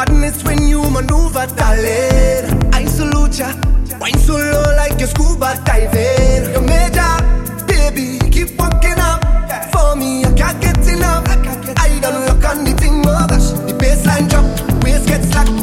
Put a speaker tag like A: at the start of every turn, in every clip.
A: Madness when you maneuver, darling. I salute ya. Wine so low like your scuba diver. Your major, baby, keep walking up. For me, I can't get enough. I don't look on the thing, oh. The baseline drop, waist gets slack.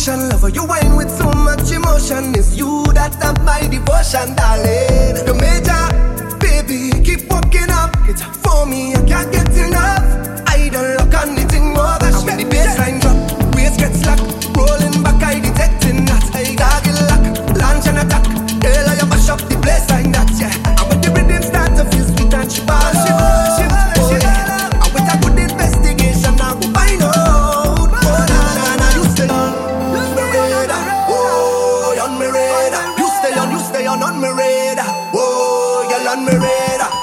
A: ocean Lover, you wine with so much emotion. It's you that I'm my devotion, darling. The major, baby, keep walking up. It's for me, I can't get enough. admirer.